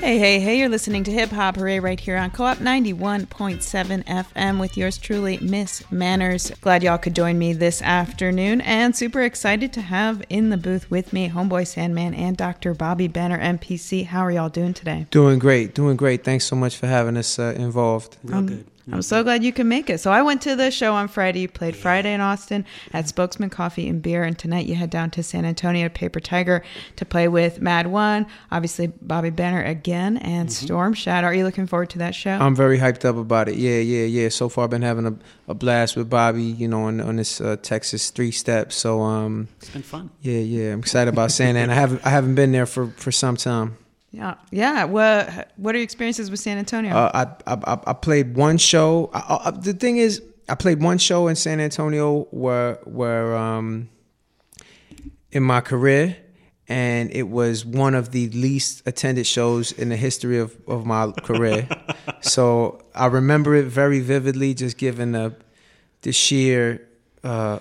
Hey, hey, hey, you're listening to Hip Hop Hooray right here on Co op 91.7 FM with yours truly, Miss Manners. Glad y'all could join me this afternoon and super excited to have in the booth with me Homeboy Sandman and Dr. Bobby Banner, MPC. How are y'all doing today? Doing great, doing great. Thanks so much for having us uh, involved. Real um, good. I'm so glad you can make it. So I went to the show on Friday. You played Friday in Austin at Spokesman Coffee and Beer, and tonight you head down to San Antonio at Paper Tiger to play with Mad One, obviously Bobby Banner again, and mm-hmm. Storm Shadow. Are you looking forward to that show? I'm very hyped up about it. Yeah, yeah, yeah. So far, I've been having a, a blast with Bobby. You know, on, on this uh, Texas three step. So um, it's been fun. Yeah, yeah. I'm excited about San Antonio. I haven't I haven't been there for for some time. Yeah, yeah. What What are your experiences with San Antonio? Uh, I, I I played one show. I, I, the thing is, I played one show in San Antonio where where um in my career, and it was one of the least attended shows in the history of of my career. so I remember it very vividly, just given the the sheer uh,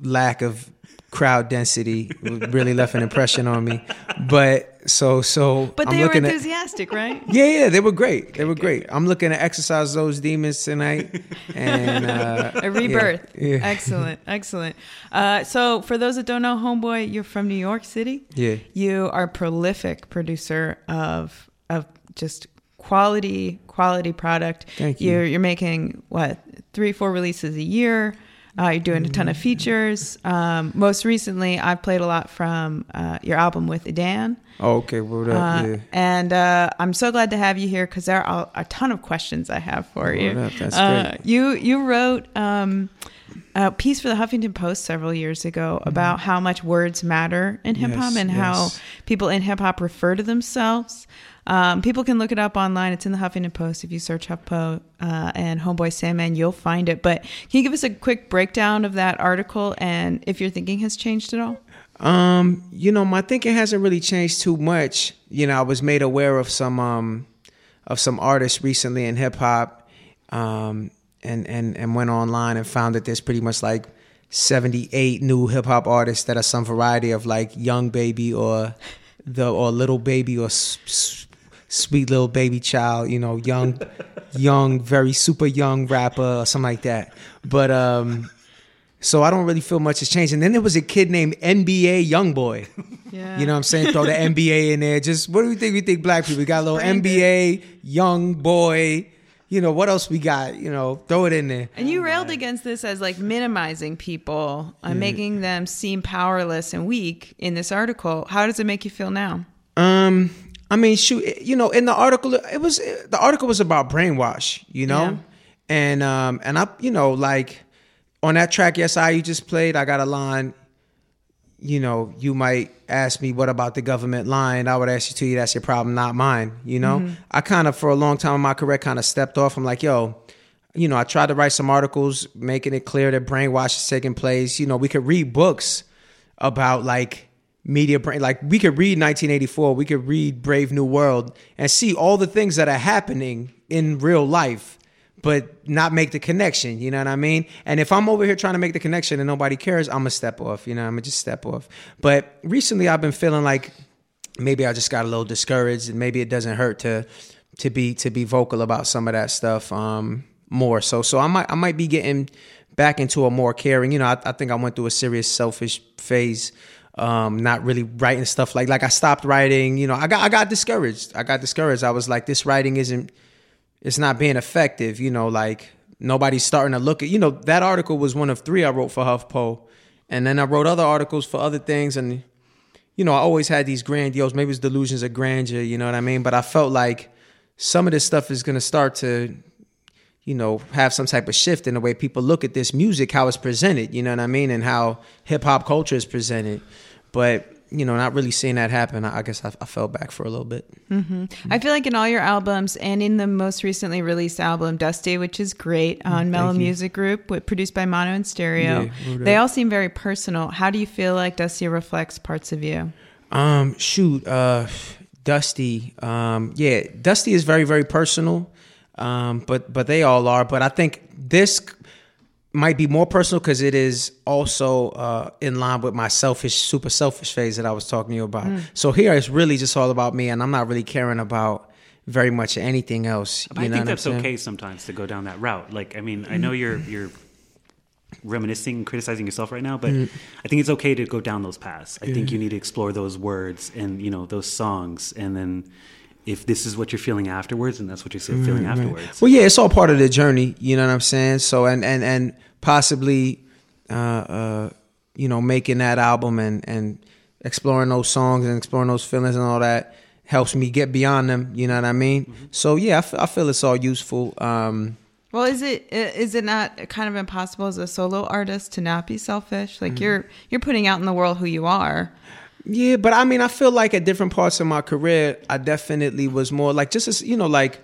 lack of crowd density really left an impression on me. But so so But they were enthusiastic, at, right? Yeah, yeah, they were great. They were great. I'm looking to exercise those demons tonight and uh, a rebirth. Yeah, yeah. Excellent. Excellent. Uh, so for those that don't know Homeboy, you're from New York City. Yeah. You are a prolific producer of of just quality quality product. Thank you. You're, you're making what three four releases a year. Uh, you're doing a ton of features. Um, most recently, I've played a lot from uh, your album with Dan. Oh, okay. What up? Uh, yeah. And uh, I'm so glad to have you here because there are a ton of questions I have for what you. Up? That's uh, great. You you wrote um, a piece for the Huffington Post several years ago mm-hmm. about how much words matter in hip hop yes, and yes. how people in hip hop refer to themselves. Um, people can look it up online. It's in the Huffington Post. If you search HuffPo uh, and Homeboy Sandman, you'll find it. But can you give us a quick breakdown of that article and if your thinking has changed at all? Um, you know, my thinking hasn't really changed too much. You know, I was made aware of some um of some artists recently in hip hop, um, and and and went online and found that there's pretty much like 78 new hip hop artists that are some variety of like young baby or the or little baby or sweet little baby child, you know, young, young, very super young rapper or something like that. But um, so I don't really feel much has changed. And then there was a kid named NBA Youngboy. Yeah. You know what I'm saying? Throw the NBA in there. Just what do we think? We think black people. We got a little NBA young boy. You know what else we got? You know, throw it in there. And you railed against this as like minimizing people and yeah. making them seem powerless and weak in this article. How does it make you feel now? Um, I mean, shoot, you know, in the article, it was the article was about brainwash, you know, yeah. and um, and I, you know, like on that track, yes, I you just played, I got a line. You know, you might ask me, "What about the government line?" I would ask you to you, "That's your problem, not mine." You know, mm-hmm. I kind of for a long time in my career kind of stepped off. I'm like, yo, you know, I tried to write some articles making it clear that brainwash is taking place. You know, we could read books about like media brain. Like we could read 1984 we could read brave new world and see all the things that are happening in real life but not make the connection you know what i mean? And if i'm over here trying to make the connection and nobody cares i'm gonna step off you know i'm gonna just step off. But recently i've been feeling like maybe i just got a little discouraged and maybe it doesn't hurt to to be to be vocal about some of that stuff um more so. So i might i might be getting back into a more caring you know i, I think i went through a serious selfish phase um, not really writing stuff like like I stopped writing. You know, I got I got discouraged. I got discouraged. I was like, this writing isn't it's not being effective. You know, like nobody's starting to look at. You know, that article was one of three I wrote for HuffPo, and then I wrote other articles for other things. And you know, I always had these grandiose, maybe it's delusions of grandeur. You know what I mean? But I felt like some of this stuff is to start to you know, have some type of shift in the way people look at this music, how it's presented, you know what I mean, and how hip hop culture is presented. But you know, not really seeing that happen, I guess I, I fell back for a little bit. Mm-hmm. I feel like in all your albums and in the most recently released album, Dusty, which is great mm, on Mellow Music Group, produced by Mono and Stereo, yeah, they all seem very personal. How do you feel like Dusty reflects parts of you? Um, shoot, uh, Dusty, um, yeah, Dusty is very, very personal. Um, but but they all are. But I think this might be more personal because it is also uh, in line with my selfish, super selfish phase that I was talking to you about. Mm. So here it's really just all about me, and I'm not really caring about very much anything else. I think that's okay sometimes to go down that route. Like, I mean, I know you're you're reminiscing, criticizing yourself right now, but mm. I think it's okay to go down those paths. I yeah. think you need to explore those words and you know those songs, and then if this is what you're feeling afterwards, and that's what you're feeling mm, afterwards. Well, yeah, it's all part of the journey. You know what I'm saying? So, and and and possibly, uh, uh, you know, making that album and and exploring those songs and exploring those feelings and all that helps me get beyond them. You know what I mean? Mm-hmm. So yeah, I, f- I feel it's all useful. Um, well, is it is it not kind of impossible as a solo artist to not be selfish? Like mm-hmm. you're you're putting out in the world who you are. Yeah, but I mean, I feel like at different parts of my career, I definitely was more like just as you know, like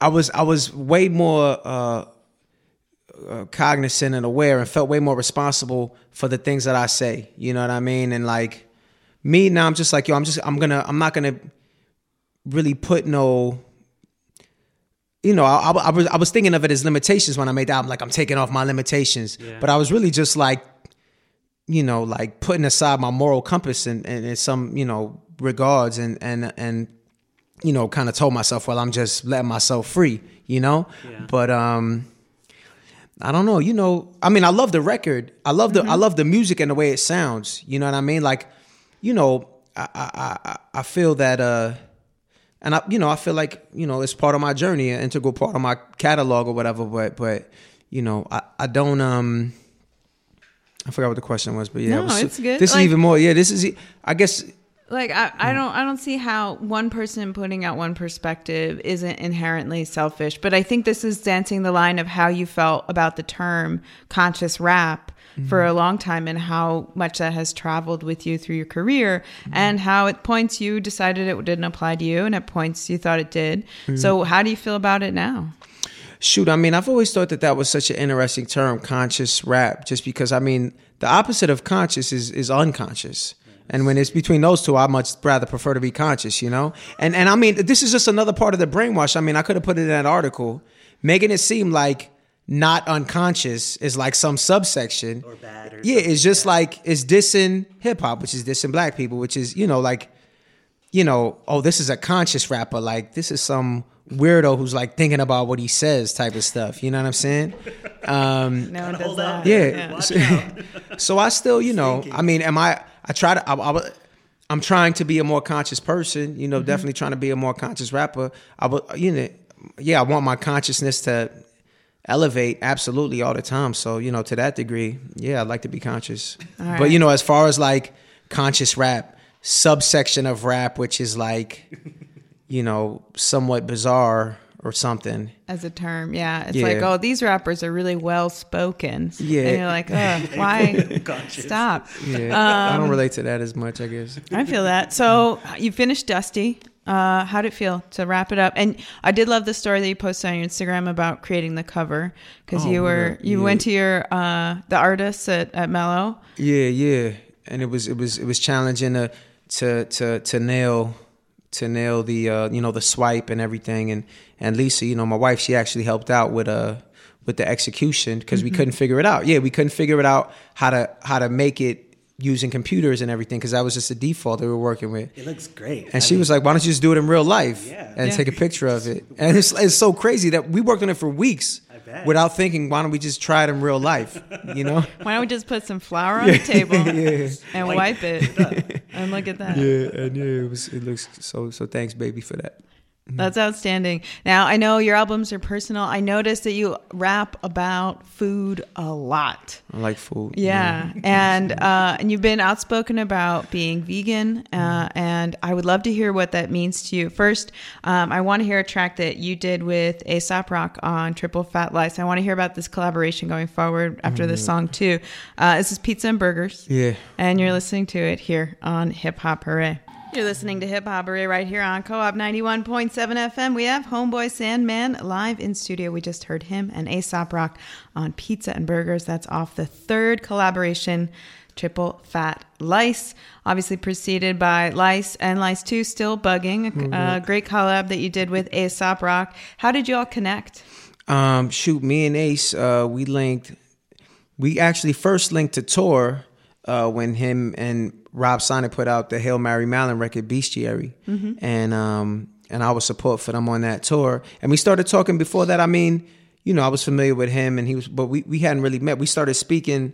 I was I was way more uh, uh, cognizant and aware, and felt way more responsible for the things that I say. You know what I mean? And like me now, I'm just like yo, I'm just I'm gonna I'm not gonna really put no you know, I, I, was I was thinking of it as limitations when I made that. I'm like, I'm taking off my limitations, yeah. but I was really just like, you know, like putting aside my moral compass in, in, in some, you know, regards, and and and you know, kind of told myself, well, I'm just letting myself free, you know. Yeah. But um, I don't know, you know. I mean, I love the record. I love the mm-hmm. I love the music and the way it sounds. You know what I mean? Like, you know, I I I, I feel that uh and I, you know, I feel like you know it's part of my journey, an integral part of my catalog or whatever. But, but you know, I, I don't. um I forgot what the question was, but yeah, no, was, it's good. This like, is even more. Yeah, this is. I guess. Like I, I don't I don't see how one person putting out one perspective isn't inherently selfish, but I think this is dancing the line of how you felt about the term conscious rap mm-hmm. for a long time and how much that has traveled with you through your career mm-hmm. and how at points you decided it didn't apply to you and at points you thought it did. Mm-hmm. So, how do you feel about it now? Shoot, I mean, I've always thought that that was such an interesting term, conscious rap, just because I mean, the opposite of conscious is is unconscious. And when it's between those two, I much rather prefer to be conscious, you know? And and I mean, this is just another part of the brainwash. I mean, I could have put it in that article, making it seem like not unconscious is like some subsection. Or bad. Or yeah, it's just like it's dissing hip hop, which is dissing black people, which is you know like, you know, oh, this is a conscious rapper. Like this is some weirdo who's like thinking about what he says type of stuff. You know what I'm saying? Um, no one does that. Yeah. yeah. So, so, I still, you know, I mean, am I? I try to. I, I, I'm trying to be a more conscious person. You know, mm-hmm. definitely trying to be a more conscious rapper. I would, you know, yeah, I want my consciousness to elevate absolutely all the time. So, you know, to that degree, yeah, I'd like to be conscious. Right. But, you know, as far as like conscious rap, subsection of rap, which is like, you know, somewhat bizarre or something. As a term, yeah. It's yeah. like, oh, these rappers are really well spoken. Yeah. And you're like, oh, why? Stop. Yeah. Um, I don't relate to that as much, I guess. I feel that. So you finished Dusty. Uh, how did it feel to wrap it up? And I did love the story that you posted on your Instagram about creating the cover because oh, you were you yeah. went to your uh, the artists at, at Mellow. Yeah, yeah, and it was it was it was challenging to to to, to nail to nail the uh, you know the swipe and everything. And and Lisa, you know, my wife, she actually helped out with uh with the execution because mm-hmm. we couldn't figure it out. Yeah, we couldn't figure it out how to how to make it using computers and everything because that was just a default that we were working with. It looks great. And I she mean, was like, "Why don't you just do it in real life yeah. and yeah. take a picture of it?" And it's, it's so crazy that we worked on it for weeks without thinking, "Why don't we just try it in real life?" You know? Why don't we just put some flour on the table yeah. and wipe it and look at that? Yeah, and yeah, it was. It looks so. So thanks, baby, for that. Mm-hmm. That's outstanding. Now, I know your albums are personal. I noticed that you rap about food a lot. I like food. Yeah. yeah. and uh, and you've been outspoken about being vegan. Uh, mm-hmm. and I would love to hear what that means to you. First, um, I want to hear a track that you did with Aesop Rock on Triple Fat Lice. I want to hear about this collaboration going forward after mm-hmm. this song, too. Uh, this is Pizza and Burgers. Yeah. And you're listening to it here on Hip Hop Hooray. You're listening to Hip Hop right here on Co-op 91.7 FM. We have Homeboy Sandman live in studio. We just heard him and Aesop Rock on Pizza and Burgers. That's off the third collaboration, Triple Fat Lice. Obviously preceded by Lice and Lice 2 Still Bugging, mm-hmm. a great collab that you did with Aesop Rock. How did you all connect? Um, shoot, me and Ace, uh, we linked. We actually first linked to tour uh, when him and Rob Sonic put out the Hail Mary Mallon record Bestiary, mm-hmm. and um, and I was support for them on that tour. And we started talking before that. I mean, you know, I was familiar with him, and he was, but we we hadn't really met. We started speaking,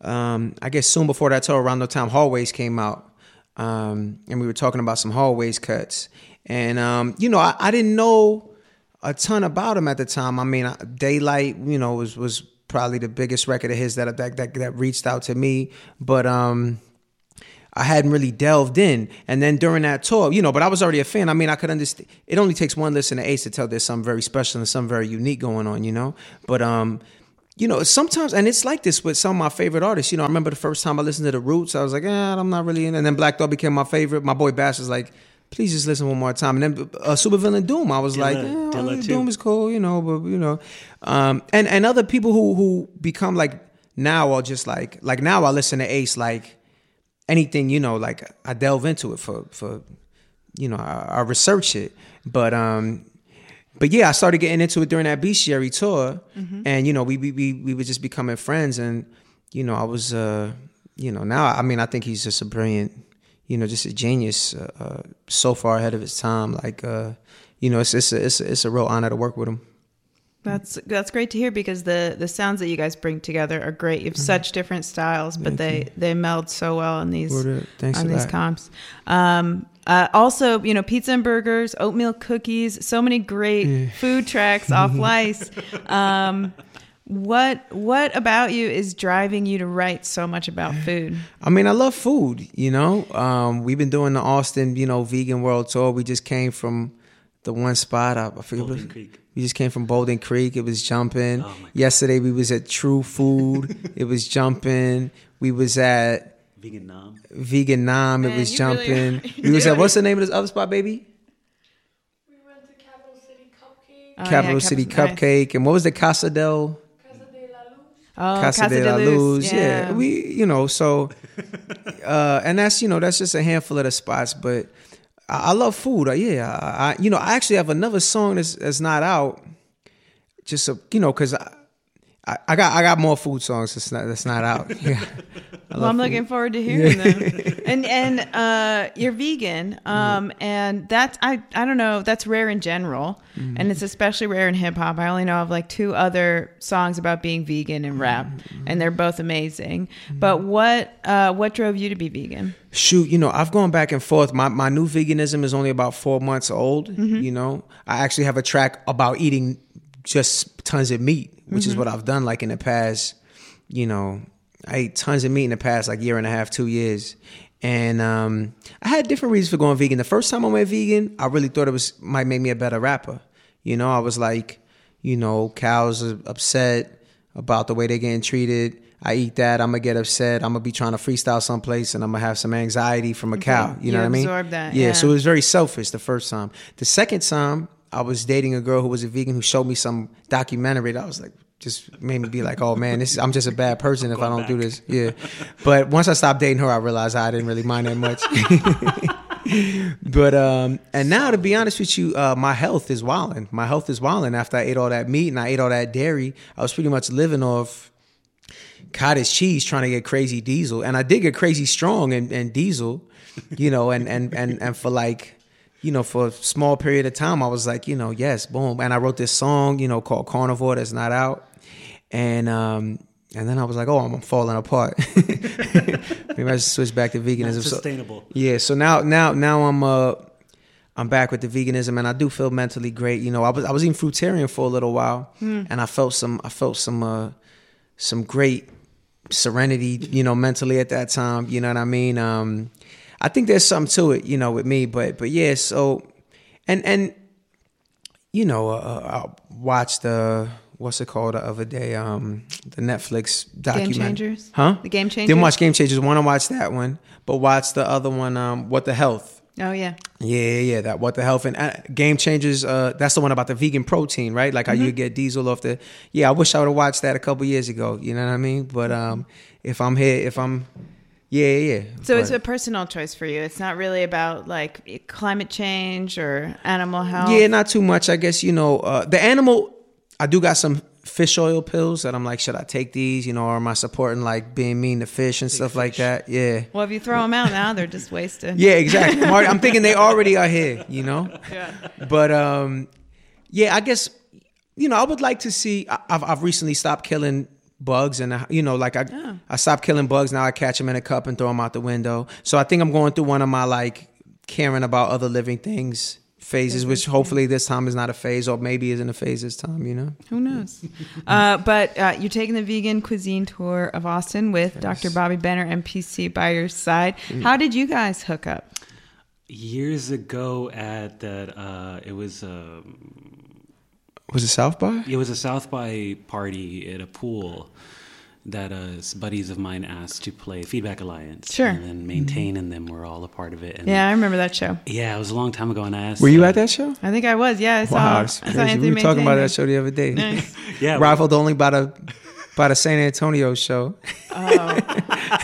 um, I guess, soon before that tour. Around the time Hallways came out, um, and we were talking about some Hallways cuts. And um, you know, I, I didn't know a ton about him at the time. I mean, Daylight, you know, was was probably the biggest record of his that that that, that reached out to me. But um, I hadn't really delved in. And then during that tour, you know, but I was already a fan. I mean, I could understand. It only takes one listen to Ace to tell there's something very special and something very unique going on, you know. But um, you know, sometimes, and it's like this with some of my favorite artists. You know, I remember the first time I listened to the Roots, I was like, eh, I'm not really in. And then Black Thought became my favorite. My boy Bass was like, please just listen one more time. And then uh, Supervillain Doom, I was Dilla, like, eh, Doom is cool, you know, but you know, um, and and other people who who become like now are just like like now I listen to Ace like anything, you know, like I delve into it for for you know I, I research it, but um. But yeah, I started getting into it during that Bestiary tour, mm-hmm. and you know we, we we we were just becoming friends, and you know I was uh you know now I mean I think he's just a brilliant you know, just a genius, uh, uh, so far ahead of his time. Like, uh, you know, it's it's a, it's a, it's a real honor to work with him. That's that's great to hear because the the sounds that you guys bring together are great. You have mm-hmm. such different styles, but Thank they you. they meld so well in these on these that. comps. Um, uh, also, you know, pizza and burgers, oatmeal cookies, so many great food tracks off lice. Um, what what about you is driving you to write so much about food? I mean, I love food. You know, um, we've been doing the Austin, you know, vegan world tour. We just came from the one spot. I, I forget. Bouldin Creek. We just came from Bouldin Creek. It was jumping. Oh Yesterday we was at True Food. it was jumping. We was at Vegan Nom. Vegan Nom. Man, it was jumping. Really we was at what's the name of this other spot, baby? We went to Capital City Cupcake. Oh, Capital yeah, City Cupcake, nice. and what was the Casa del? Casa de Oh, Casa, Casa de, la Luz. Luz. Yeah. yeah. we you know so, uh, and that's you know that's just a handful of the spots, but I, love food. Yeah, I, I, you know I actually have another song that's that's not out, just so, you know because I, I, got I got more food songs that's not that's not out. Yeah. well, I'm food. looking forward to hearing yeah. them. and and uh, you're vegan, um, mm-hmm. and that's I I don't know that's rare in general, mm-hmm. and it's especially rare in hip hop. I only know of like two other songs about being vegan in rap, mm-hmm. and they're both amazing. Mm-hmm. But what uh, what drove you to be vegan? Shoot, you know I've gone back and forth. My my new veganism is only about four months old. Mm-hmm. You know I actually have a track about eating just tons of meat which mm-hmm. is what I've done like in the past, you know, I ate tons of meat in the past like year and a half, two years. And um, I had different reasons for going vegan. The first time I went vegan, I really thought it was might make me a better rapper. You know, I was like, you know, cows are upset about the way they're getting treated. I eat that, I'm gonna get upset. I'm gonna be trying to freestyle someplace, and I'm gonna have some anxiety from a cow. You, you know what I mean? That, yeah, yeah. So it was very selfish the first time. The second time, I was dating a girl who was a vegan who showed me some documentary. That I was like, just made me be like, oh man, this is, I'm just a bad person if I don't back. do this. Yeah. But once I stopped dating her, I realized I didn't really mind that much. but um, and now to be honest with you, uh, my health is wilding. My health is wilding after I ate all that meat and I ate all that dairy. I was pretty much living off cottage cheese, trying to get crazy diesel, and I did get crazy strong and, and diesel, you know, and and and and for like you know, for a small period of time, I was like, you know, yes, boom. And I wrote this song, you know, called Carnivore that's not out. And um, and then I was like, oh, I'm falling apart. Maybe I should switch back to veganism. Not sustainable. So, yeah. So now, now, now I'm uh, I'm back with the veganism, and I do feel mentally great. You know, I was I was eating fruitarian for a little while, mm. and I felt some I felt some uh, some great serenity. You know, mentally at that time. You know what I mean? Um, I think there's something to it. You know, with me, but but yeah. So, and and you know, uh, I watched the what's it called the other day? Um, the Netflix documentary. Game Changers. Huh? The Game Changers. Didn't watch Game Changers. Want to watch that one, but watch the other one. Um, What the Health. Oh yeah. Yeah, yeah, yeah. That What the Health and uh, Game Changers. Uh, that's the one about the vegan protein, right? Like how mm-hmm. you get diesel off the. Yeah, I wish I would have watched that a couple years ago. You know what I mean? But um, if I'm here, if I'm yeah, yeah. So but, it's a personal choice for you. It's not really about like climate change or animal health. Yeah, not too much. I guess you know uh, the animal I do got some fish oil pills that I'm like, should I take these? You know, or am I supporting like being mean to fish and stuff like that? Yeah. Well, if you throw them out now, they're just wasted. Yeah, exactly. Marty, I'm thinking they already are here, you know? Yeah. But um yeah, I guess you know, I would like to see I- I've I've recently stopped killing bugs and uh, you know like I Oh. I stopped killing bugs now I catch them in a cup and throw them out the window. So I think I'm going through one of my like caring about other living things phases which hopefully this time is not a phase or maybe isn't a phase this time, you know. Who knows? uh, but uh, you're taking the vegan cuisine tour of Austin with Dr. Bobby Banner, MPC, by your side. Mm. How did you guys hook up? Years ago, at that, uh, it was um, Was it South by? it was a South by party at a pool that uh, buddies of mine asked to play Feedback Alliance. Sure. and then Maintain and them were all a part of it. And Yeah, I remember that show. yeah, it was a long time ago, and I asked. Were you uh, at that show? I think I was. Yeah, I saw. Wow, I saw crazy. Anthony We were talking about that show the other day. Nice. Yeah, Rivaled only by the by the San Antonio show. Oh,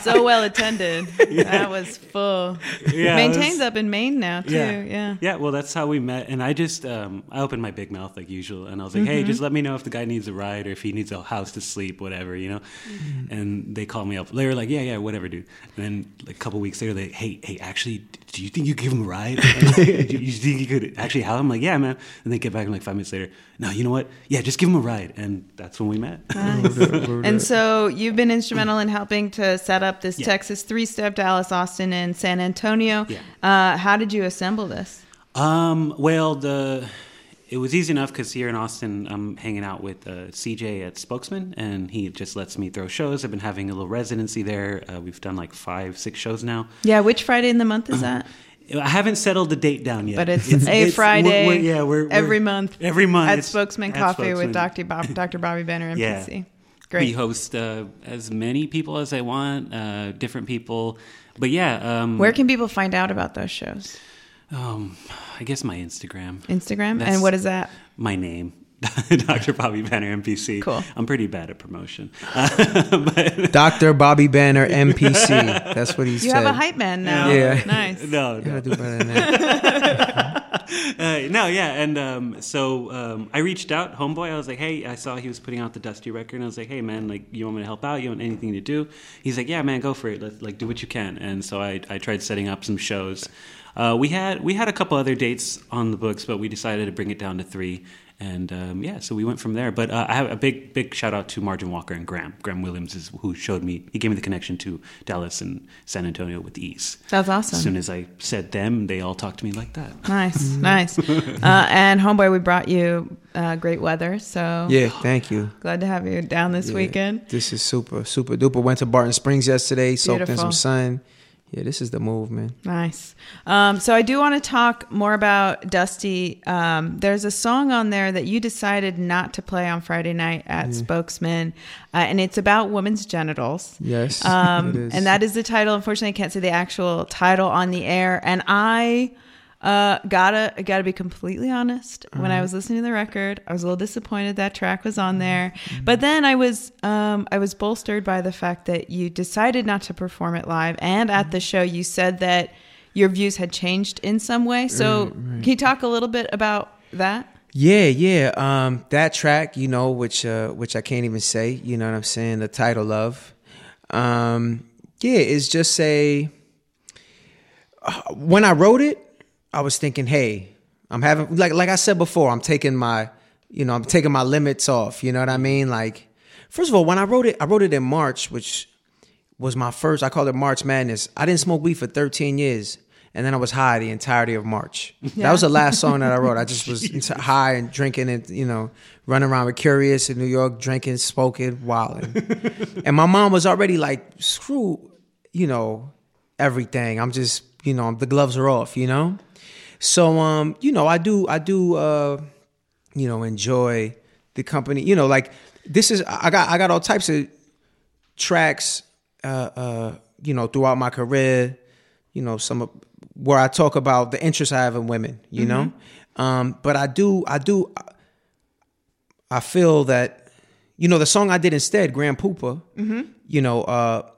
so well attended. That was full. Yeah, Maintain's was- up in Maine now too. Yeah. Yeah. Yeah, well, that's how we met. And I just, um, I opened my big mouth like usual. And I was like, hey, Mm-hmm. just let me know if the guy needs a ride or if he needs a house to sleep, whatever, you know? Mm-hmm. And they called me up. They were like, yeah, yeah, whatever, dude. And then like, a couple weeks later, they, hey, hey, actually, do you think you could give him a ride? do you think you could actually have him? like, yeah, man. And they get back in like five minutes later. No, you know what? Yeah, just give him a ride. And that's when we met. And so you've been instrumental in helping to set up this Yeah. Texas three-step Dallas, Austin, and San Antonio. Yeah. Uh, how did you assemble this? Um, well, the it was easy enough because here in Austin, I'm hanging out with uh, CJ at Spokesman, and he just lets me throw shows. I've been having a little residency there. Uh, we've done like five, six shows now. Yeah, which Friday in the month is that? I haven't settled the date down yet, But it's, a Friday we're- yeah, we're, we're- every month. Every month at Spokesman at Coffee with Dr. Bob, Dr. Bobby Banner, MPC. Yeah. Great. We host uh, as many people as I want, uh, different people. But yeah, um, Where can people find out about those shows? Um, I guess my Instagram, Instagram? That's- and what is that? my name. Dr. Bobby Banner, MPC. Cool. I'm pretty bad at promotion. but Dr. Bobby Banner, MPC. That's what he said. You said. have a hype man now. Yeah. Nice. no, You no. Uh, no, yeah, and um, so um, I reached out, homeboy. I was like, "Hey, I saw he was putting out the Dusty record." And I was like, "Hey, man, like, you want me to help out? You want anything to do?" He's like, "Yeah, man, go for it. Let, like, do what you can." And so I, I tried setting up some shows. Uh, we had we had a couple other dates on the books, but we decided to bring it down to three. And um, yeah, so we went from there. But uh, I have a big, big shout out to Margin Walker and Graham. Graham Williams is who showed me. He gave me the connection to Dallas and San Antonio with ease. That's awesome. As soon as I said them, they all talked to me like that. Nice, nice. Uh, and homeboy, we brought you uh, great weather, so Yeah, thank you. glad to have you down this Yeah, weekend. This is super, super duper. Went to Barton Springs yesterday, soaked in some sun. Yeah, this is the move, man. Nice. Um, so I do want to talk more about Dusty. Um, there's a song on there that you decided not to play on Friday night at Spokesman, uh, and it's about women's genitals. Yes. Um, and that is the title. Unfortunately, I can't say the actual title on the air. And I uh, gotta gotta be completely honest. When Uh-huh. I was listening to the record, I was a little disappointed that track was on there. But then I was um, I was bolstered by the fact that you decided not to perform it live, and at the show you said that your views had changed in some way. So can you talk a little bit about that? Yeah, yeah. Um, that track, you know, which uh, which I can't even say. You know what I'm saying? The title of, um, yeah, is just a. uh, When I wrote it, I was thinking, hey, I'm having like like I said before, I'm taking my, you know, I'm taking my limits off. You know what I mean? Like, first of all, when I wrote it, I wrote it in March, which was my first. I called it March Madness. I didn't smoke weed for 13 years, and then I was high the entirety of March. That was the last song that I wrote. I just was high and drinking and you know running around with Curious in New York, drinking, smoking, wilding. and my mom was already like, screw, you know, everything. I'm just you know the gloves are off. You know, so um you know I do I do uh you know enjoy the company. You know like this is I got I got all types of tracks, uh, uh, you know, throughout my career, you know, some of, where I talk about the interest I have in women, you know, um, but I do, I do, I feel that, you know, the song I did instead, Grand Poopa, you know, uh,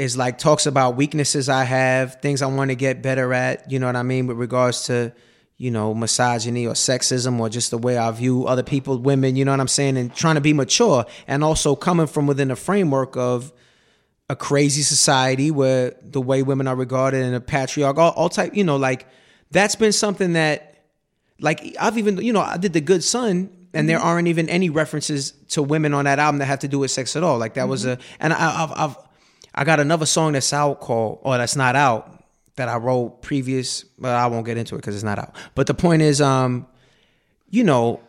is like talks about weaknesses I have, things I want to get better at, you know what I mean, with regards to, you know, misogyny or sexism or just the way I view other people, women, you know what I'm saying? And trying to be mature and also coming from within a framework of a crazy society where the way women are regarded and a patriarch, all, all type, you know, like that's been something that, like, I've even, you know, I did The Good Son and there mm-hmm. aren't even any references to women on that album that have to do with sex at all. Like that was mm-hmm. a, and I, I've, I've, I got another song that's out called, or that's not out that I wrote previous, but I won't get into it because it's not out. But the point is, um, you know,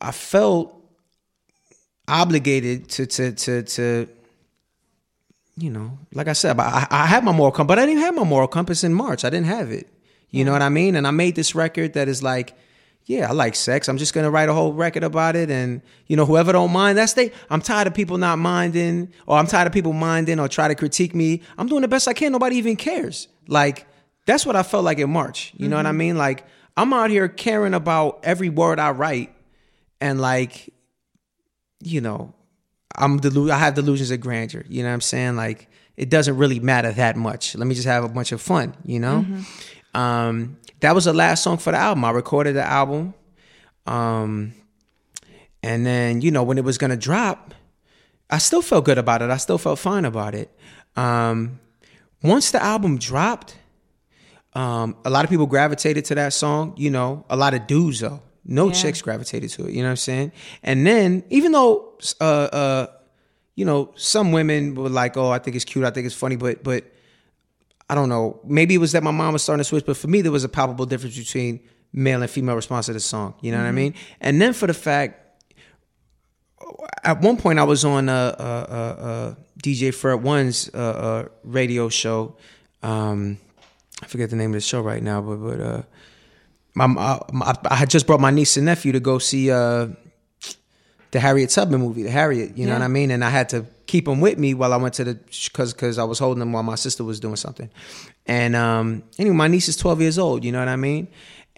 I felt obligated to to to to you know, like I said, I, I had my moral compass, but I didn't have my moral compass in March. I didn't have it. You know what I mean? And I made this record that is like, yeah, I like sex. I'm just gonna write a whole record about it, and you know, whoever don't mind, that's they. I'm tired of people not minding, or I'm tired of people minding or try to critique me. I'm doing the best I can. Nobody even cares. Like that's what I felt like in March. You mm-hmm. know what I mm-hmm. mean? Like I'm out here caring about every word I write, and like, you know, I'm delu- I have delusions of grandeur. You know what I'm saying? Like it doesn't really matter that much. Let me just have a bunch of fun. You know. Mm-hmm. Um, that was the last song for the album. I recorded the album, um, and then you know when it was gonna drop, I still felt good about it. I still felt fine about it. Um, once the album dropped um, a lot of people gravitated to that song, you know, a lot of dudes though. No yeah. chicks gravitated to it, you know what I'm saying? And then even though uh uh you know, some women were like, "Oh, I think it's cute, I think it's funny," but but I don't know. Maybe it was that my mom was starting to switch, but for me there was a palpable difference between male and female response to the song, you know mm-hmm. what I mm-hmm. mean? And then for the fact at one point I was on a, a, a, a DJ Fred One's uh, uh, radio show um, I forget the name of the show right now, but but uh, my, I, I had just brought my niece and nephew to go see uh, the Harriet Tubman movie, the Harriet. You know what I mean? And I had to keep them with me while I went to the because because I was holding them while my sister was doing something. And um, anyway, my niece is twelve years old. You know what I mean?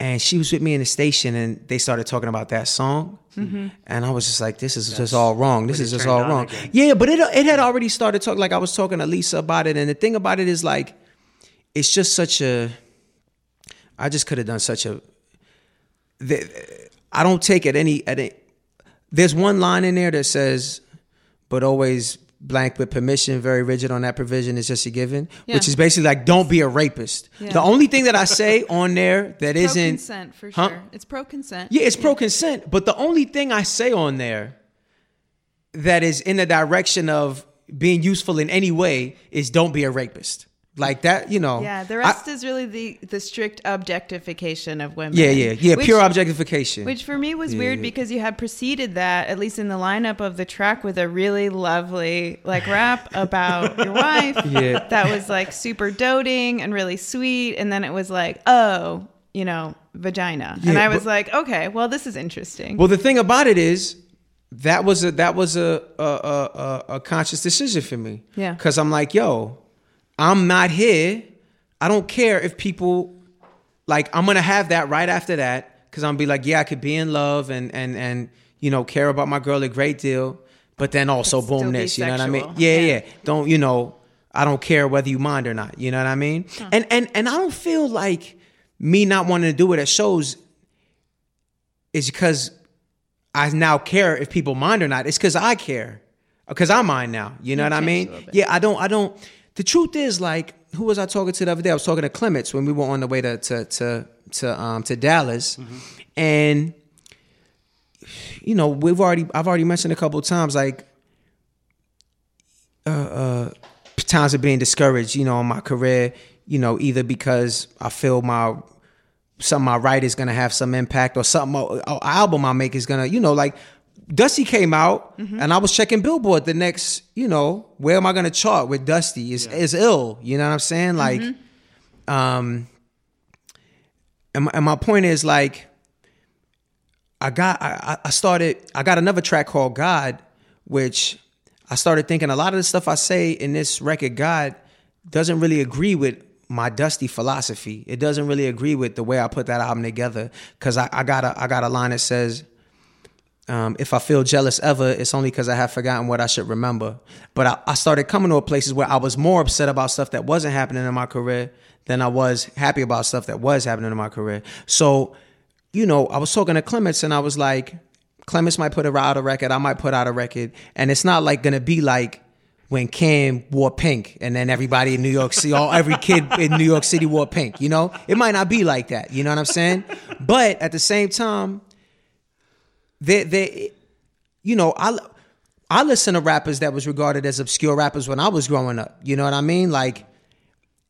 And she was with me in the station, and they started talking about that song, mm-hmm. and I was just like, "This is That's just all wrong. This is just all wrong." Again. Yeah, but it it had already started talking. Like I was talking to Lisa about it, and the thing about it is like it's just such a I just could have done such a I don't take it any at any there's one line in there that says but always blank with permission, very rigid on that provision is just a given, yeah. which is basically like don't be a rapist. Yeah. The only thing that I say on there that pro isn't consent for huh? sure. It's pro consent. Yeah, it's yeah. pro consent. But the only thing I say on there that is in the direction of being useful in any way is don't be a rapist like that, you know. Yeah, the rest I, is really the the strict objectification of women. Yeah, yeah, yeah, which, pure objectification. Which for me was yeah, weird because you had preceded that, at least in the lineup of the track, with a really lovely like rap about your wife. Yeah, that was like super doting and really sweet, and then it was like, oh, you know, vagina, yeah, and I was but, like, okay, well, this is interesting. Well, the thing about it is. That was a that was a a, a, a conscious decision for me. Yeah, because I'm like, yo, I'm not here. I don't care if people like I'm gonna have that right after that because I'm gonna be like, yeah, I could be in love and and and you know care about my girl a great deal, but then also but boom this, you know what I mean? Yeah, yeah, yeah, Don't you know? I don't care whether you mind or not. You know what I mean? Huh. And and and I don't feel like me not wanting to do it at shows is because I now care if people mind or not. It's because I care because I mind now. You know you what I mean? Yeah, I don't. I don't the truth is, like, who was I talking to the other day? I was talking to Clements when we were on the way to to to to, um, to Dallas, mm-hmm. and you know, we've already I've already mentioned a couple times, like, uh, uh, times of being discouraged, you know, in my career, you know, either because I feel my something I write is gonna have some impact, or something, an album I make is gonna, you know, like Dusty came out, mm-hmm. and I was checking Billboard the next, you know, where am I going to chart with Dusty? Is yeah. is ill, you know what I'm saying? Like, mm-hmm. um, and my, and my point is like, I got, I, I started, I got another track called God, which I started thinking a lot of the stuff I say in this record, God, doesn't really agree with my dusty philosophy. It doesn't really agree with the way I put that album together. Cause I, I got a I got a line that says, um, if I feel jealous ever, it's only because I have forgotten what I should remember. But I, I, started coming to places where I was more upset about stuff that wasn't happening in my career than I was happy about stuff that was happening in my career. So you know, I was talking to Clements and I was like, Clements might put out a record, I might put out a record, and it's not like gonna be like when Cam wore pink and then everybody in New York City, all every kid in New York City wore pink, you know? It might not be like that, you know what I'm saying? But at the same time, they they you know, I I listen to rappers that was regarded as obscure rappers when I was growing up. You know what I mean? Like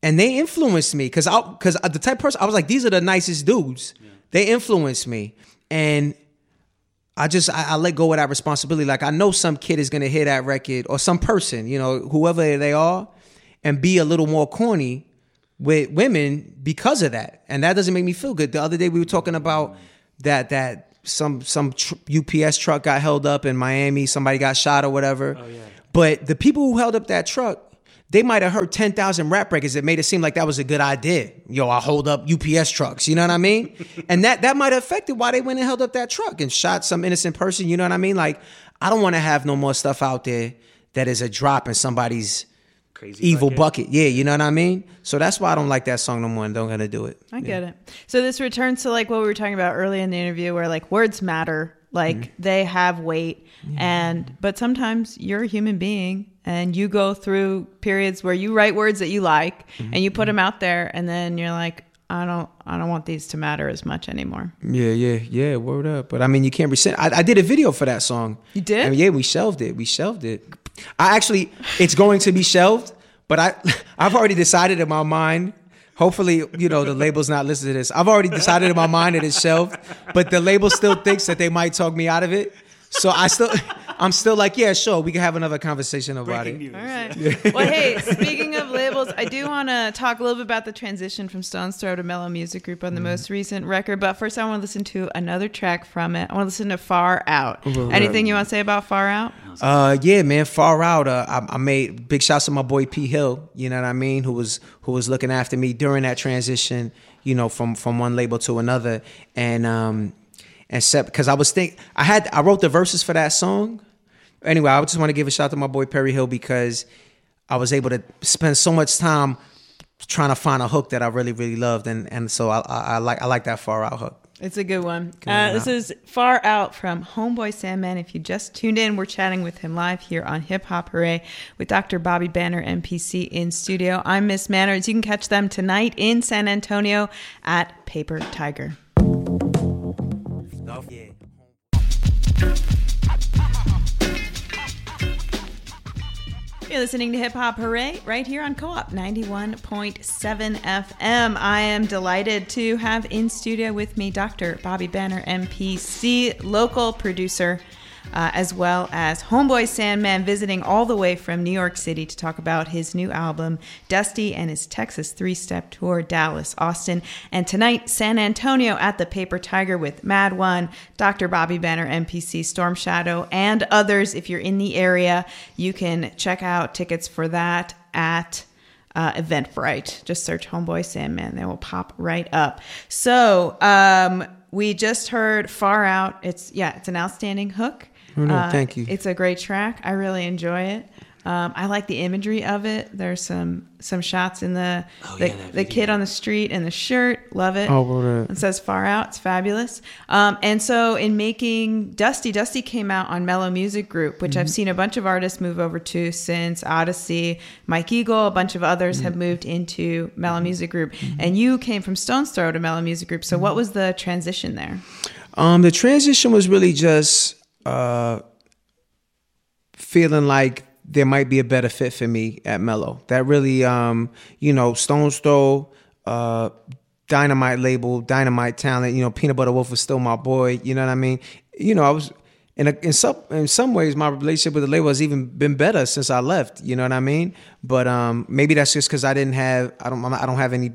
and they influenced me because I because the type person I was like, these are the nicest dudes. Yeah. They influenced me. And I just I, I, let go of that responsibility. Like I know some kid is gonna hear that record or some person, you know, whoever they are, and be a little more corny with women because of that, and that doesn't make me feel good. The other day we were talking about that that some some tr- UPS truck got held up in Miami, somebody got shot or whatever. Oh, yeah. But the people who held up that truck they might have heard 10,000 rap records that made it seem like that was a good idea. Yo, I hold up UPS trucks, you know what I mean? and that that might have affected why they went and held up that truck and shot some innocent person, you know what I mean? Like, I don't want to have no more stuff out there that is a drop in somebody's Crazy evil bucket. bucket. Yeah, you know what I mean? So that's why I don't like that song no more and don't gonna do it. I get it. So this returns to like what we were talking about early in the interview where like words matter. Like mm-hmm. they have weight and but sometimes you're a human being and you go through periods where you write words that you like mm-hmm. and you put them out there and then you're like I don't I don't want these to matter as much anymore. Yeah, yeah, yeah, word up. But I mean you can't resent I, I did a video for that song. You did? I mean, yeah, we shelved it. We shelved it. I actually it's going to be shelved, but I I've already decided in my mind Hopefully, you know, the label's not listening to this. I've already decided in my mind it's shelved, but the label still thinks that they might talk me out of it. So I still, I'm still like, yeah, sure, we can have another conversation about Breaking it. News. All right. Yeah. Well, hey, speaking of labels, I do want to talk a little bit about the transition from Stones Throw to Mellow Music Group on the mm. most recent record. But first, I want to listen to another track from it. I want to listen to Far Out. Anything you want to say about Far Out? Uh, yeah, man, Far Out. Uh, I, I, made big shouts to my boy P Hill. You know what I mean? Who was who was looking after me during that transition. You know, from from one label to another, and um, and set because I was think I had I wrote the verses for that song. Anyway, I just want to give a shout out to my boy Perry Hill because I was able to spend so much time trying to find a hook that I really really loved, and and so I, I, I like I like that far out hook. It's a good one. Uh, this is Far Out from Homeboy Sandman. If you just tuned in, we're chatting with him live here on Hip Hop Hooray with Dr. Bobby Banner, MPC, in studio. I'm Miss Manners. You can catch them tonight in San Antonio at Paper Tiger. You're listening to Hip Hop Hooray right here on Co op 91.7 FM. I am delighted to have in studio with me Dr. Bobby Banner, MPC, local producer uh, as well as Homeboy Sandman visiting all the way from New York City to talk about his new album, Dusty, and his Texas three step tour, Dallas, Austin, and tonight, San Antonio at the Paper Tiger with Mad One, Dr. Bobby Banner, MPC, Storm Shadow, and others. If you're in the area, you can check out tickets for that at uh, Eventbrite. Just search Homeboy Sandman, they will pop right up. So, um, we just heard Far Out. It's yeah, it's an outstanding hook. Oh, no, uh, thank you. It's a great track. I really enjoy it. Um, I like the imagery of it. There's some some shots in the oh, the, yeah, the kid on the street in the shirt. Love it. Oh, well, it says far out. It's fabulous. Um, and so in making Dusty, Dusty came out on Mellow Music Group, which mm-hmm. I've seen a bunch of artists move over to since Oddisee. Mike Eagle, a bunch of others mm-hmm. have moved into Mellow mm-hmm. Music Group, mm-hmm. and you came from Stones Throw to Mellow Music Group. So what mm-hmm. was the transition there? Um, the transition was really just. Uh, feeling like there might be a better fit for me at Mellow. That really, um, you know, Stones Throw, uh, Dynamite label, Dynamite talent. You know, Peanut Butter Wolf was still my boy. You know what I mean? You know, I was in a, in some in some ways my relationship with the label has even been better since I left. You know what I mean? But um, maybe that's just because I didn't have I don't I don't have any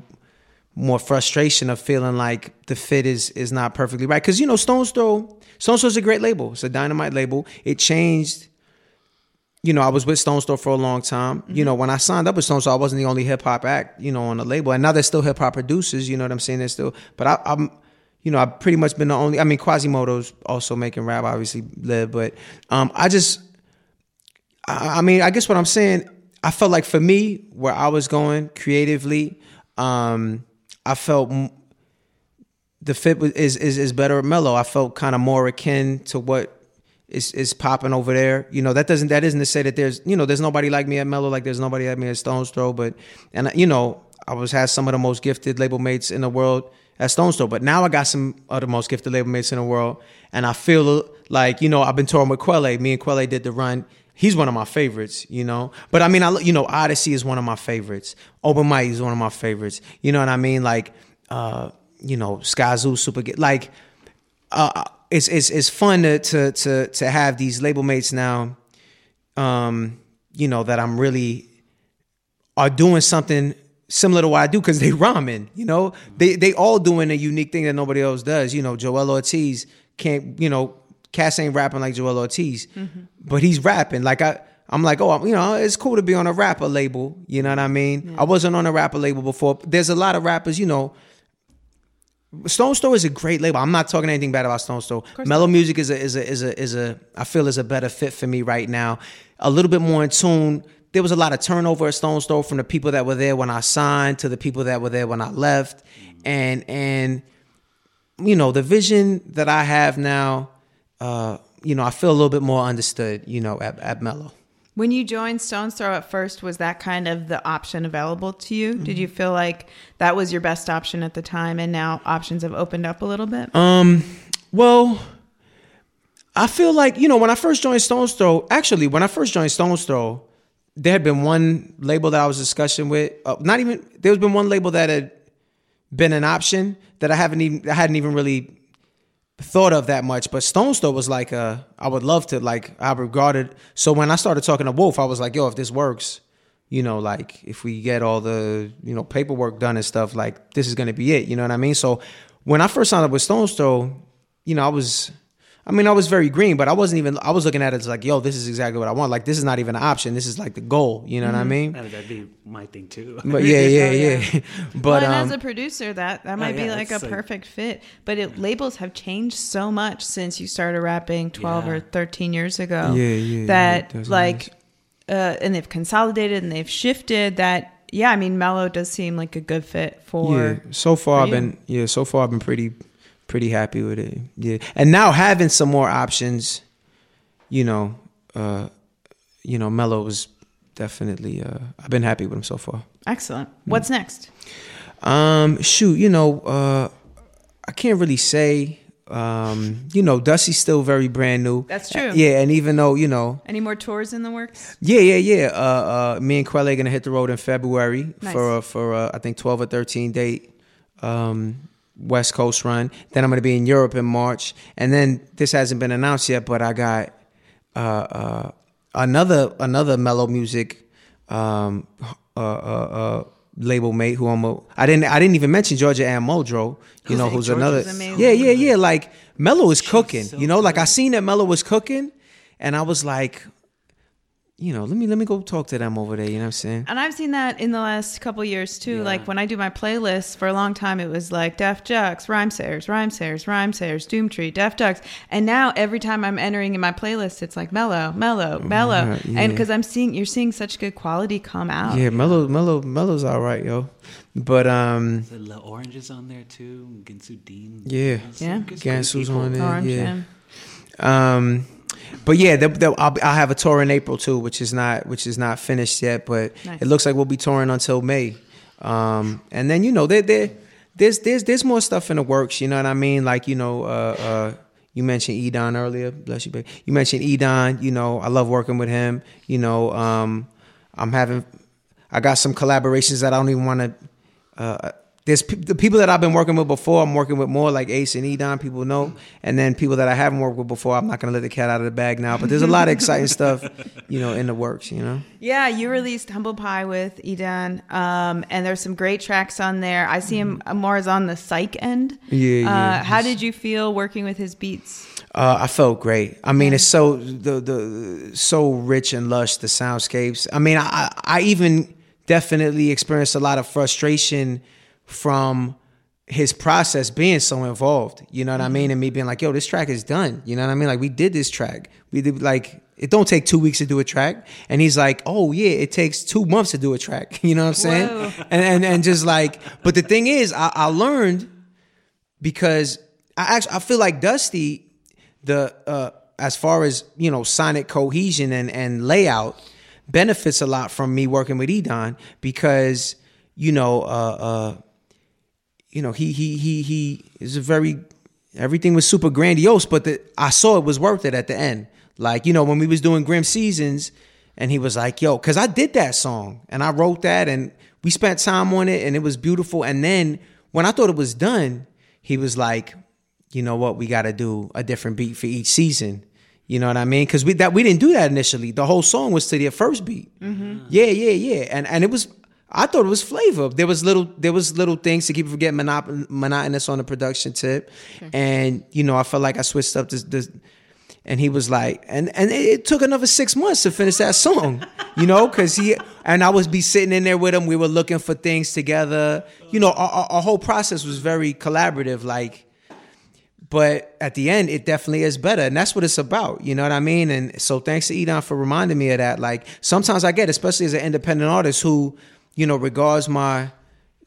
more frustration of feeling like the fit is is not perfectly right. Because you know, Stones Throw Stones Throw is a great label. It's a Dynamite label. It changed you know, I was with Stones Throw for a long time. Mm-hmm. You know, when I signed up with Stones Throw, I wasn't the only hip hop act, you know, on the label. And now they're still hip hop producers, you know what I'm saying? They're still, but I, am you know, I've pretty much been the only, I mean, Quasimoto's also making rap, obviously, live, but um, I just, I, I, mean, I guess what I'm saying, I felt like for me, where I was going creatively, um, I felt the fit was, is is is better at Mellow. I felt kind of more akin to what is is popping over there. You know, that doesn't that isn't to say that there's you know there's nobody like me at Mellow, like there's nobody like me at Stones Throw, but and you know I was had some of the most gifted label mates in the world at Stones Throw, but now I got some of the most gifted label mates in the world, and I feel like you know I've been touring with Quelle. Me and Quelle did the run. He's one of my favorites, you know. But I mean, I you know Oddisee is one of my favorites. Open Mike is one of my favorites. You know what I mean? Like, uh, you know, Skyzoo, Super good. like. Uh, it's it's it's fun to to to to have these label mates now. Um, you know that I'm really are doing something similar to what I do because they rhyming. You know, they they all doing a unique thing that nobody else does. You know, Joell Ortiz can't. You know, Cass ain't rapping like Joell Ortiz, mm-hmm. but he's rapping like I. I'm like, oh, you know, it's cool to be on a rapper label. You know what I mean? Yeah. I wasn't on a rapper label before. There's a lot of rappers, you know, Stones Throw is a great label. I'm not talking anything bad about Stone Throw. Mellow Music is a is a is a is a I feel is a better fit for me right now. A little bit more in tune. There was a lot of turnover at Stone Throw from the people that were there when I signed to the people that were there when I left, and and you know the vision that I have now. Uh, you know, I feel a little bit more understood. You know, at, at Mellow. When you joined Stones Throw at first, was that kind of the option available to you? Mm-hmm. Did you feel like that was your best option at the time, and now options have opened up a little bit? Um, well, I feel like you know when I first joined Stones Throw. Actually, when I first joined Stones Throw, there had been one label that I was discussing with. Uh, not even there's been one label that had been an option that I haven't even I hadn't even really thought of that much. But Stones Throw was like uh, I would love to like I regarded. So when I started talking to Wolf, I was like, yo, if this works, you know, like if we get all the you know paperwork done and stuff, like this is gonna be it. You know what I mean? So when I first signed up with Stones Throw, you know, I was I mean, I was very green, but I wasn't even. I was looking at it as like, yo, this is exactly what I want. Like, this is not even an option. This is like the goal. You know mm-hmm. what I mean? That'd be my thing too. But yeah, yeah, yeah. yeah. but well, um, as a producer, that that might oh, yeah, be like a perfect fit. But it, labels have changed so much since you started rapping twelve yeah. or thirteen years ago. Yeah, yeah. That like, uh, and they've consolidated and they've shifted. That yeah, I mean, Mellow does seem like a good fit for. Yeah. So far, I've been yeah. So far, I've been pretty pretty happy with it. Yeah, and now having some more options, you know, uh, you know, Mellow was definitely. Uh, I've been happy with him so far. Excellent. What's mm. next? Um, shoot, you know, uh, I can't really say. Um, you know, Dusty's still very brand new. That's true. Yeah, and even though you know, any more tours in the works? Yeah, yeah, yeah. Uh, uh, me and Quelle gonna hit the road in February nice. for for I think twelve or thirteen date. Um, West Coast run. Then I'm going to be in Europe in March, and then this hasn't been announced yet, but I got uh, uh, another another mellow music um, uh, uh, uh label mate who I'm a, I didn't I didn't even mention Georgia Ann Muldrow, you know, who's another yeah yeah yeah like Mellow is cooking, so you know, like I seen that Mellow was cooking, and I was like, you know, let me let me go talk to them over there. You know what I'm saying? And I've seen that in the last couple years too. Yeah. Like when I do my playlists for a long time, it was like Def Jux, Rhymesayers, Rhyme Sayers, Rhymesayers, Doomtree, Def Jux, and now every time I'm entering in my playlist, it's like Mellow, Mellow, Mellow, yeah. and because I'm seeing you're seeing such good quality come out. Yeah, Mellow, Mellow, Mellow's all right, yo. But um, the L'Orange is on there too. Ginsu Dean. Yeah, yeah. Gansu's on there. Orange, yeah. yeah. Um but yeah, they'll, they'll, I'll, I'll, have a tour in April too, which is not which is not finished yet, but nice. it looks like we'll be touring until May. Um, and then you know, there there there's there's there's more stuff in the works. You know what I mean? Like you know, uh, uh, you mentioned Edan earlier. Bless you, baby. You mentioned Edan. You know, I love working with him. You know, um, I'm having I got some collaborations that I don't even want to. Uh, there's pe- the people that I've been working with before. I'm working with more like Ace and Edan. People know, and then people that I haven't worked with before. I'm not gonna let the cat out of the bag now. But there's a lot of exciting stuff, you know, in the works. You know. Yeah, you released Humble Pi with Edan, um, and there's some great tracks on there. I see him mm-hmm. more as on the psych end. Yeah, yeah. Uh, how did you feel working with his beats? Uh, I felt great. I mean, yeah. it's so the the so rich and lush the soundscapes. I mean, I I even definitely experienced a lot of frustration from his process being so involved. You know what mm-hmm. I mean? And me being like, yo, this track is done. You know what I mean? Like we did this track. We did like it don't take two weeks to do a track. And he's like, oh yeah, it takes two months to do a track. You know what I'm saying? And, and and just like, but the thing is, I, I learned because I actually I feel like Dusty, the uh, as far as you know sonic cohesion and and layout benefits a lot from me working with Edan because you know uh, uh, you know he he he he is a very everything was super grandiose, but the, I saw it was worth it at the end. Like you know when we was doing Grim Seasons, and he was like, "Yo," because I did that song and I wrote that and we spent time on it and it was beautiful. And then when I thought it was done, he was like, "You know what? We got to do a different beat for each season." You know what I mean? Because we that we didn't do that initially. The whole song was to the first beat. Mm-hmm. Yeah, yeah, yeah. And and it was I thought it was flavor. There was little there was little things to keep from getting monot- monotonous on the production tip, and you know I felt like I switched up this. this and he was like, and and it took another six months to finish that song, you know, because he and I was be sitting in there with him. We were looking for things together, you know. Our, our whole process was very collaborative, like but at the end it definitely is better and that's what it's about you know what i mean and so thanks to edan for reminding me of that like sometimes i get especially as an independent artist who you know regards my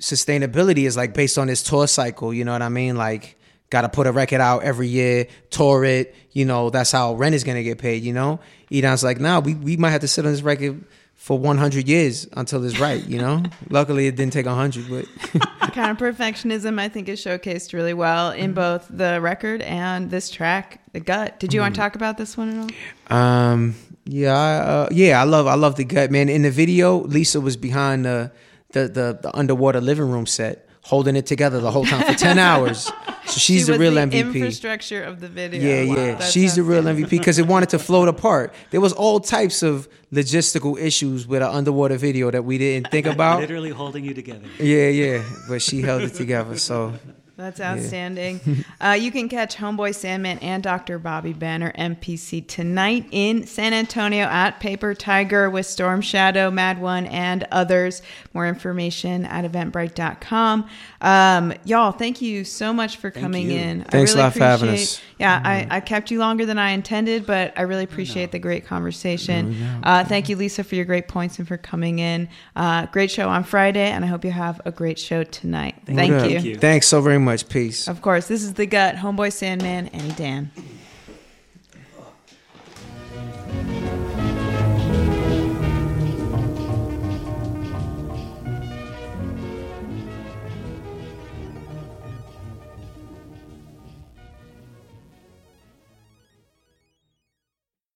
sustainability is like based on this tour cycle you know what i mean? Like gotta put a record out every year tour it you know that's how rent is gonna get paid you know? Edan's like nah we, we might have to sit on this record for 100 years until it's right, you know? Luckily, it didn't take 100, but. kind of perfectionism, I think, is showcased really well in both the record and this track, The Gut. Did you mm. want to talk about this one at all? Um, yeah, uh, yeah, I love, I love The Gut, man. In the video, Lisa was behind the, the, the, the underwater living room set holding it together the whole time for 10 hours. So she's she the real the MVP. Infrastructure of the video. Yeah, yeah. Wow. She's the real MVP because it wanted to float apart. There was all types of logistical issues with an underwater video that we didn't think about. Literally holding you together. Yeah, yeah. But she held it together. So that's outstanding. Yeah. uh, you can catch Homeboy Sandman and Dr. Bobby Banner MPC tonight in San Antonio at Paper Tiger with Storm Shadow, Mad One, and others. More information at eventbrite.com. Um, y'all, thank you so much for coming in. Thanks really a lot for having us. Yeah, mm-hmm. I, I, kept you longer than I intended, but I really appreciate the great conversation. Oh, yeah. uh, thank you, Lisa, for your great points and for coming in. Uh, great show on Friday, and I hope you have a great show tonight. Thank, thank you. Thanks so very much. Peace. Of course. This is The Gut, Homeboy Sandman, and Edan.